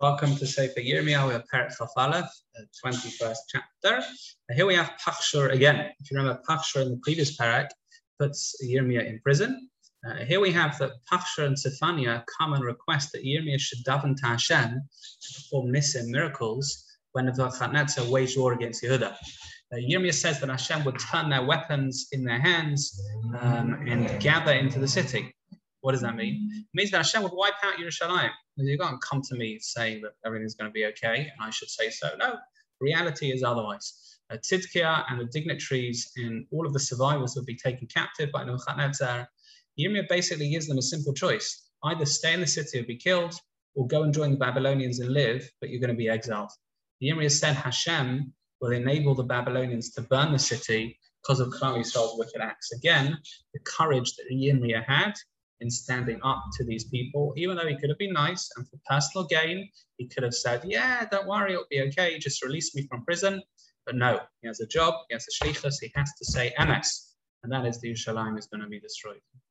Welcome to Sefer Yirmiyahu, we have Perek Chaf 21st chapter. Here we have Pachshur again. If you remember, Pachshur in the previous perek puts Yirmiyah in prison. Uh, here we have that Pachshur and Sefania come and request that Yirmiyah should daven to Hashem to perform nisim miracles when the Nebuchadnezzar waged war against Yehuda. Uh, Yirmiyah says that Hashem would turn their weapons in their hands um, and gather into the city. What does that mean? It means that Hashem would wipe out Yerushalayim. You can't come to me saying that everything's going to be okay, and I should say so. No, reality is otherwise. Tzidkiah and the dignitaries and all of the survivors would be taken captive by Nebuchadnezzar. Yirmiyah basically gives them a simple choice: either stay in the city or be killed, or go and join the Babylonians and live, but you're going to be exiled. Yirmiyah said Hashem will enable the Babylonians to burn the city because of Klal wicked acts. Again, the courage that Yirmiyah had in standing up to these people, even though he could have been nice and for personal gain, he could have said, Yeah, don't worry, it'll be okay, just release me from prison. But no, he has a job, he has a shlichus, he has to say emes, and that is the Yerushalayim is going to be destroyed.